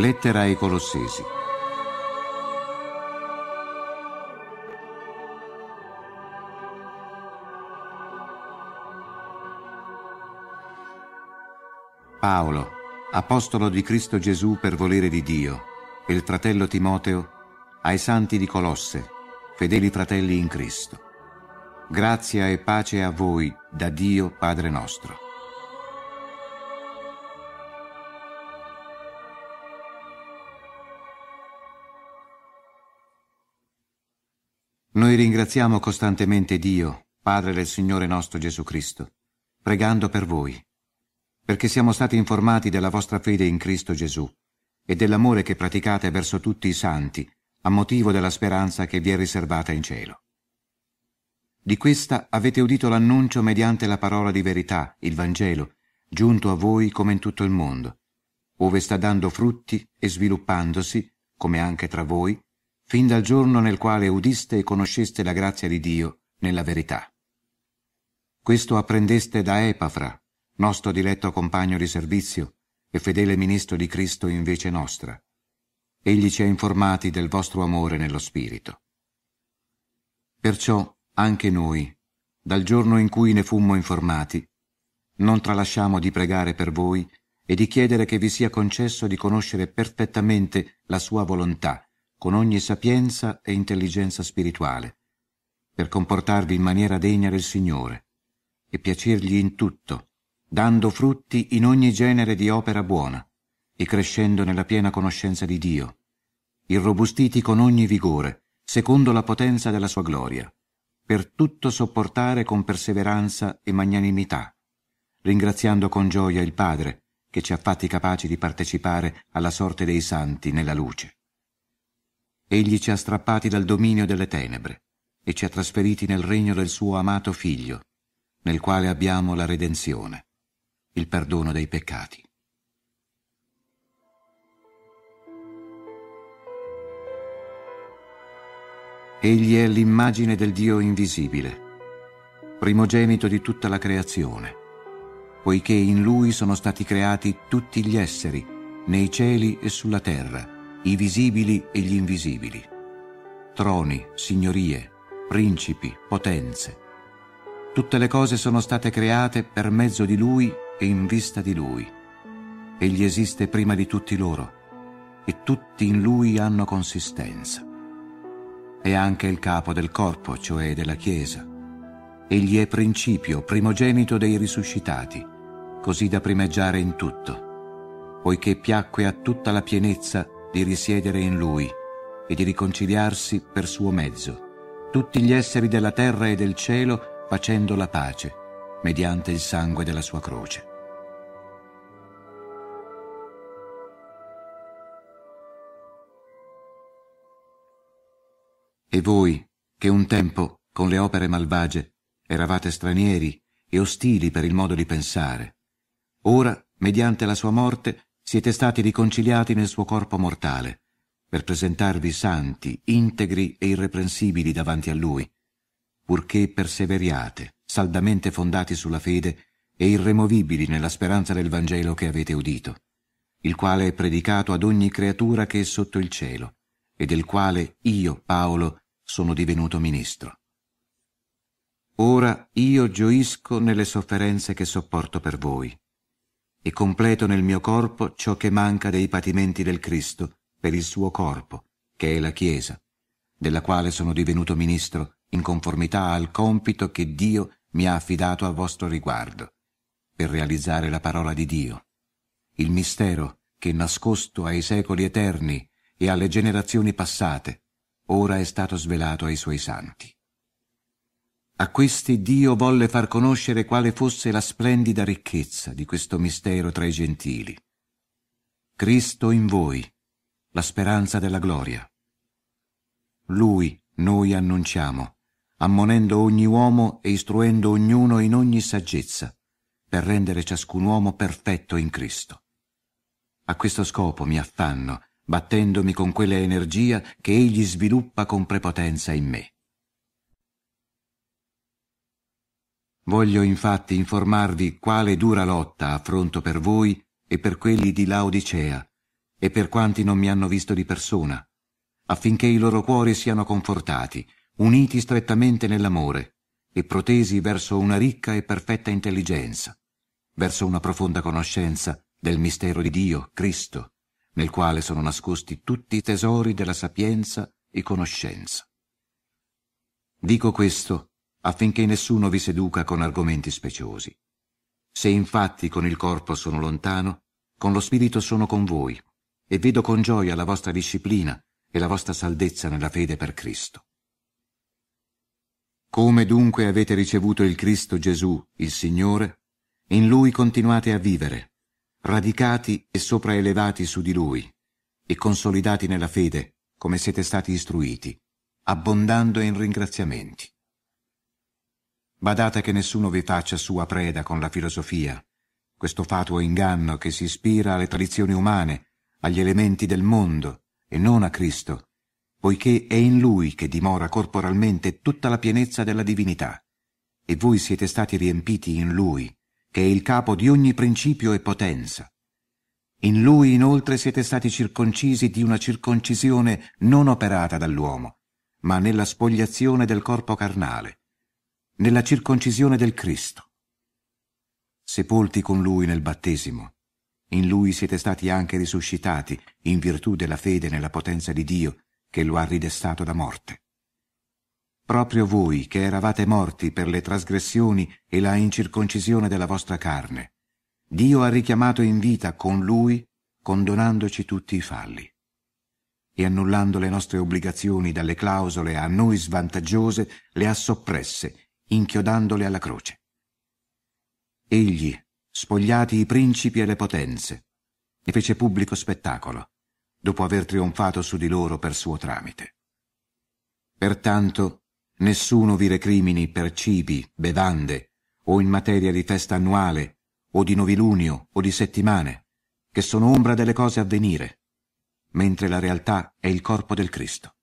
Lettera ai Colossesi. Paolo, apostolo di Cristo Gesù per volere di Dio, e il fratello Timoteo, ai santi di Colosse, fedeli fratelli in Cristo. Grazia e pace a voi da Dio Padre nostro. Noi ringraziamo costantemente Dio, Padre del Signore nostro Gesù Cristo, pregando per voi, perché siamo stati informati della vostra fede in Cristo Gesù e dell'amore che praticate verso tutti i santi, a motivo della speranza che vi è riservata in cielo. Di questa avete udito l'annuncio mediante la parola di verità, il Vangelo, giunto a voi come in tutto il mondo, ove sta dando frutti e sviluppandosi, come anche tra voi, fin dal giorno nel quale udiste e conosceste la grazia di Dio nella verità. Questo apprendeste da Epafra, nostro diletto compagno di servizio e fedele ministro di Cristo in vece nostra. Egli ci ha informati del vostro amore nello Spirito. Perciò anche noi, dal giorno in cui ne fummo informati, non tralasciamo di pregare per voi e di chiedere che vi sia concesso di conoscere perfettamente la sua volontà, con ogni sapienza e intelligenza spirituale, per comportarvi in maniera degna del Signore e piacergli in tutto, dando frutti in ogni genere di opera buona e crescendo nella piena conoscenza di Dio, irrobustiti con ogni vigore, secondo la potenza della sua gloria per tutto sopportare con perseveranza e magnanimità, ringraziando con gioia il Padre che ci ha fatti capaci di partecipare alla sorte dei santi nella luce. Egli ci ha strappati dal dominio delle tenebre e ci ha trasferiti nel regno del suo amato Figlio, nel quale abbiamo la redenzione, il perdono dei peccati. Egli è l'immagine del Dio invisibile, primogenito di tutta la creazione, poiché in Lui sono stati creati tutti gli esseri, nei cieli e sulla terra, i visibili e gli invisibili, troni, signorie, principi, potenze. Tutte le cose sono state create per mezzo di Lui e in vista di Lui. Egli esiste prima di tutti loro, e tutti in Lui hanno consistenza è anche il capo del corpo, cioè della Chiesa. Egli è principio, primogenito dei risuscitati, così da primeggiare in tutto, poiché piacque a tutta la pienezza di risiedere in Lui e di riconciliarsi per suo mezzo, tutti gli esseri della terra e del cielo facendo la pace, mediante il sangue della sua croce. E voi, che un tempo, con le opere malvagie, eravate stranieri e ostili per il modo di pensare, ora, mediante la sua morte, siete stati riconciliati nel suo corpo mortale, per presentarvi santi, integri e irreprensibili davanti a lui, purché perseveriate, saldamente fondati sulla fede e irremovibili nella speranza del Vangelo che avete udito, il quale è predicato ad ogni creatura che è sotto il cielo, e del quale io, Paolo, sono divenuto ministro. Ora io gioisco nelle sofferenze che sopporto per voi e completo nel mio corpo ciò che manca dei patimenti del Cristo per il suo corpo, che è la Chiesa, della quale sono divenuto ministro in conformità al compito che Dio mi ha affidato a vostro riguardo, per realizzare la parola di Dio, il mistero che nascosto ai secoli eterni e alle generazioni passate ora è stato svelato ai suoi santi. A questi Dio volle far conoscere quale fosse la splendida ricchezza di questo mistero tra i gentili. Cristo in voi, la speranza della gloria. Lui noi annunciamo, ammonendo ogni uomo e istruendo ognuno in ogni saggezza, per rendere ciascun uomo perfetto in Cristo. A questo scopo mi affanno battendomi con quella energia che egli sviluppa con prepotenza in me. Voglio infatti informarvi quale dura lotta affronto per voi e per quelli di Laodicea, e per quanti non mi hanno visto di persona, affinché i loro cuori siano confortati, uniti strettamente nell'amore e protesi verso una ricca e perfetta intelligenza, verso una profonda conoscenza del mistero di Dio, Cristo, nel quale sono nascosti tutti i tesori della sapienza e conoscenza. Dico questo affinché nessuno vi seduca con argomenti speciosi. Se infatti con il corpo sono lontano, con lo spirito sono con voi, e vedo con gioia la vostra disciplina e la vostra saldezza nella fede per Cristo. Come dunque avete ricevuto il Cristo Gesù, il Signore, in Lui continuate a vivere, radicati e sopraelevati su di Lui, e consolidati nella fede, come siete stati istruiti, abbondando in ringraziamenti. Badate che nessuno vi faccia sua preda con la filosofia, questo fatuo inganno che si ispira alle tradizioni umane, agli elementi del mondo, e non a Cristo, poiché è in Lui che dimora corporalmente tutta la pienezza della divinità, e voi siete stati riempiti in Lui, che è il capo di ogni principio e potenza. In Lui inoltre siete stati circoncisi di una circoncisione non operata dall'uomo, ma nella spogliazione del corpo carnale, nella circoncisione del Cristo. Sepolti con Lui nel battesimo, in Lui siete stati anche risuscitati in virtù della fede nella potenza di Dio, che lo ha ridestato da morte. Proprio voi che eravate morti per le trasgressioni e la incirconcisione della vostra carne, Dio ha richiamato in vita con Lui, condonandoci tutti i falli e annullando le nostre obbligazioni dalle clausole a noi svantaggiose, le ha soppresse, inchiodandole alla croce. Egli, spogliati i principi e le potenze, ne fece pubblico spettacolo, dopo aver trionfato su di loro per suo tramite. Pertanto nessuno vi recrimini per cibi, bevande, o in materia di festa annuale, o di novilunio, o di settimane, che sono ombra delle cose a venire, mentre la realtà è il corpo del Cristo.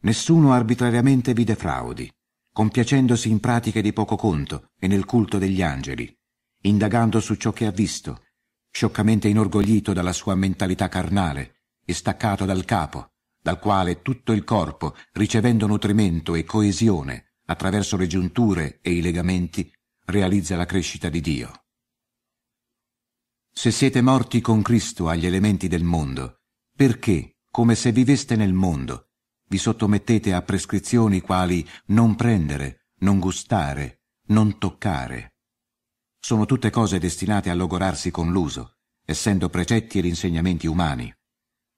Nessuno arbitrariamente vi defraudi, compiacendosi in pratiche di poco conto e nel culto degli angeli, indagando su ciò che ha visto, scioccamente inorgoglito dalla sua mentalità carnale e staccato dal capo, dal quale tutto il corpo, ricevendo nutrimento e coesione attraverso le giunture e i legamenti, realizza la crescita di Dio. Se siete morti con Cristo agli elementi del mondo, perché, come se viveste nel mondo, vi sottomettete a prescrizioni quali non prendere, non gustare, non toccare, sono tutte cose destinate a logorarsi con l'uso, essendo precetti ed insegnamenti umani.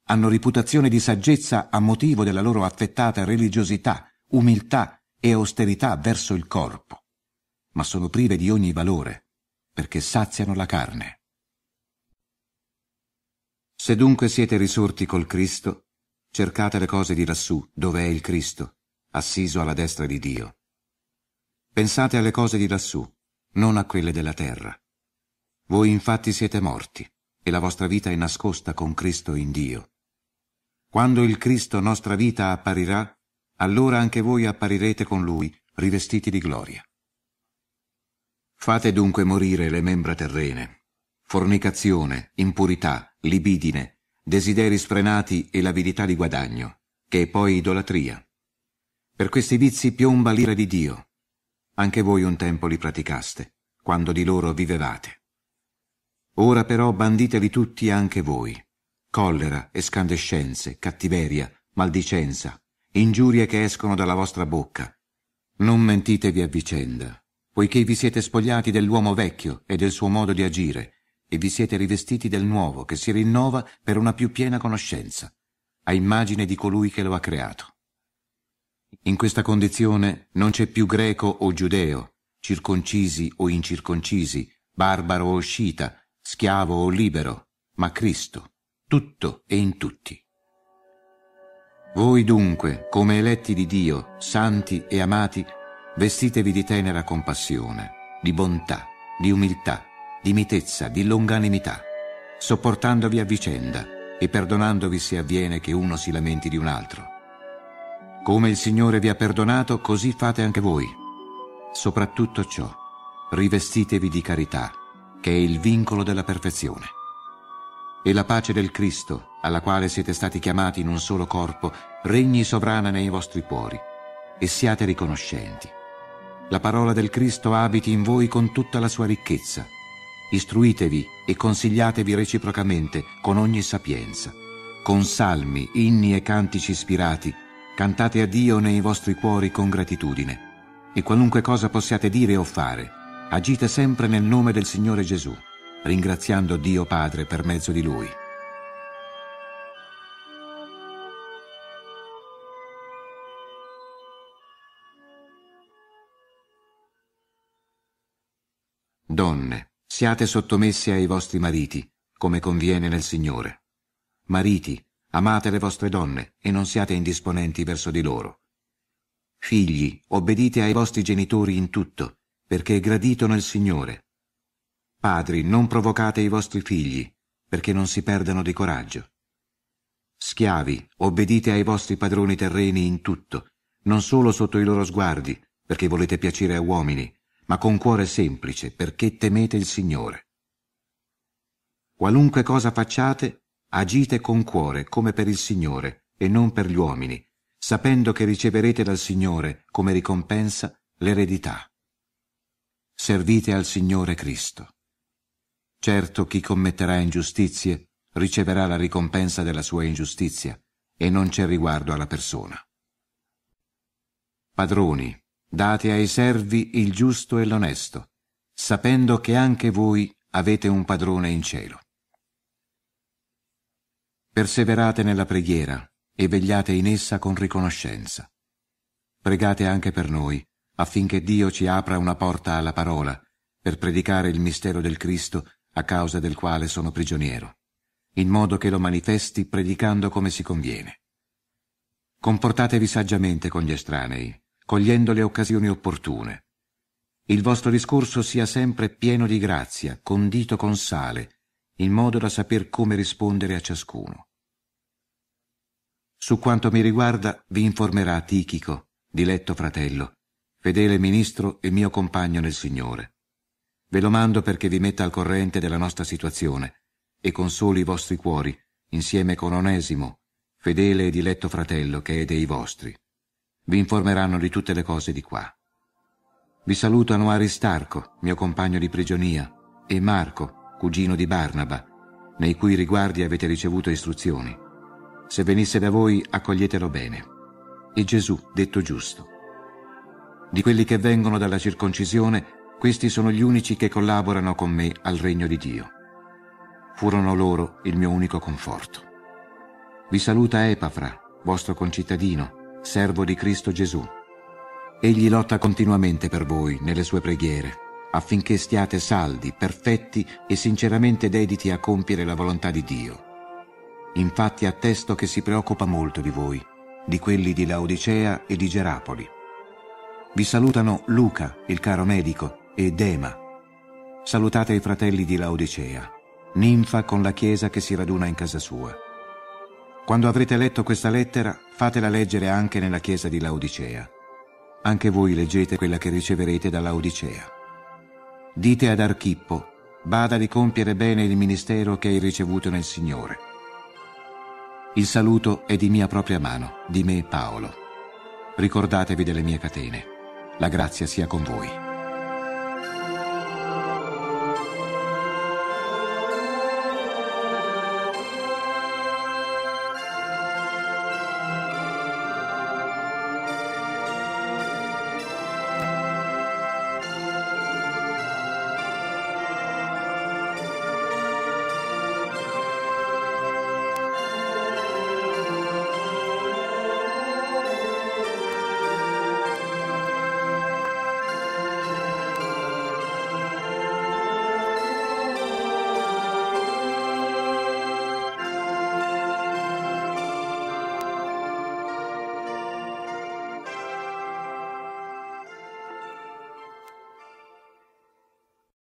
Hanno reputazione di saggezza a motivo della loro affettata religiosità, umiltà e austerità verso il corpo, ma sono prive di ogni valore, perché saziano la carne. Se dunque siete risorti col Cristo, cercate le cose di lassù, dove è il Cristo, assiso alla destra di Dio. Pensate alle cose di lassù, non a quelle della terra. Voi infatti siete morti, e la vostra vita è nascosta con Cristo in Dio. Quando il Cristo nostra vita apparirà, allora anche voi apparirete con Lui, rivestiti di gloria. Fate dunque morire le membra terrene, fornicazione, impurità, libidine, desideri sfrenati e l'avidità di guadagno, che è poi idolatria. Per questi vizi piomba l'ira di Dio, anche voi un tempo li praticaste, quando di loro vivevate. Ora però banditevi tutti anche voi. Collera, escandescenze, cattiveria, maldicenza, ingiurie che escono dalla vostra bocca. Non mentitevi a vicenda, poiché vi siete spogliati dell'uomo vecchio e del suo modo di agire, e vi siete rivestiti del nuovo che si rinnova per una più piena conoscenza, a immagine di colui che lo ha creato. In questa condizione non c'è più greco o giudeo, circoncisi o incirconcisi, barbaro o scita, schiavo o libero, ma Cristo, tutto e in tutti. Voi dunque, come eletti di Dio, santi e amati, vestitevi di tenera compassione, di bontà, di umiltà, di mitezza, di longanimità, sopportandovi a vicenda e perdonandovi se avviene che uno si lamenti di un altro come il Signore vi ha perdonato, così fate anche voi. Soprattutto ciò, rivestitevi di carità, che è il vincolo della perfezione. e la pace del Cristo, alla quale siete stati chiamati in un solo corpo, regni sovrana nei vostri cuori, e siate riconoscenti. La parola del Cristo abiti in voi con tutta la sua ricchezza. Istruitevi e consigliatevi reciprocamente con ogni sapienza. Con salmi, inni e cantici ispirati, cantate a Dio nei vostri cuori con gratitudine. E qualunque cosa possiate dire o fare, agite sempre nel nome del Signore Gesù ringraziando Dio Padre per mezzo di Lui. Donne, siate sottomesse ai vostri mariti, come conviene nel Signore. Mariti, amate le vostre donne e non siate indisponenti verso di loro. Figli, obbedite ai vostri genitori in tutto, perché è gradito nel Signore. Padri, non provocate i vostri figli, perché non si perdano di coraggio. Schiavi, obbedite ai vostri padroni terreni in tutto, non solo sotto i loro sguardi, perché volete piacere a uomini, ma con cuore semplice, perché temete il Signore. Qualunque cosa facciate, agite con cuore, come per il Signore, e non per gli uomini, sapendo che riceverete dal Signore, come ricompensa, l'eredità. Servite al Signore Cristo. Certo chi commetterà ingiustizie riceverà la ricompensa della sua ingiustizia e non c'è riguardo alla persona. Padroni, date ai servi il giusto e l'onesto, sapendo che anche voi avete un padrone in cielo. Perseverate nella preghiera e vegliate in essa con riconoscenza. Pregate anche per noi, affinché Dio ci apra una porta alla parola, per predicare il mistero del Cristo a causa del quale sono prigioniero, in modo che lo manifesti predicando come si conviene. Comportatevi saggiamente con gli estranei, cogliendo le occasioni opportune. Il vostro discorso sia sempre pieno di grazia, condito con sale, in modo da saper come rispondere a ciascuno. Su quanto mi riguarda vi informerà Tichico, diletto fratello, fedele ministro e mio compagno nel Signore Ve lo mando perché vi metta al corrente della nostra situazione e consoli i vostri cuori, insieme con Onesimo, fedele e diletto fratello che è dei vostri. Vi informeranno di tutte le cose di qua. Vi salutano Aristarco, mio compagno di prigionia, e Marco, cugino di Barnaba, nei cui riguardi avete ricevuto istruzioni. Se venisse da voi, accoglietelo bene. E Gesù, detto giusto. Di quelli che vengono dalla circoncisione, questi sono gli unici che collaborano con me al regno di Dio. Furono loro il mio unico conforto. Vi saluta Epafra, vostro concittadino, servo di Cristo Gesù. Egli lotta continuamente per voi nelle sue preghiere, affinché stiate saldi, perfetti e sinceramente dediti a compiere la volontà di Dio. Infatti attesto che si preoccupa molto di voi, di quelli di Laodicea e di Gerapoli. Vi salutano Luca, il caro medico, e Dema. Salutate i fratelli di Laodicea, ninfa con la chiesa che si raduna in casa sua. Quando avrete letto questa lettera, fatela leggere anche nella chiesa di Laodicea. Anche voi leggete quella che riceverete da Laodicea. Dite ad Archippo, bada di compiere bene il ministero che hai ricevuto nel Signore. Il saluto è di mia propria mano, di me Paolo. Ricordatevi delle mie catene. La grazia sia con voi.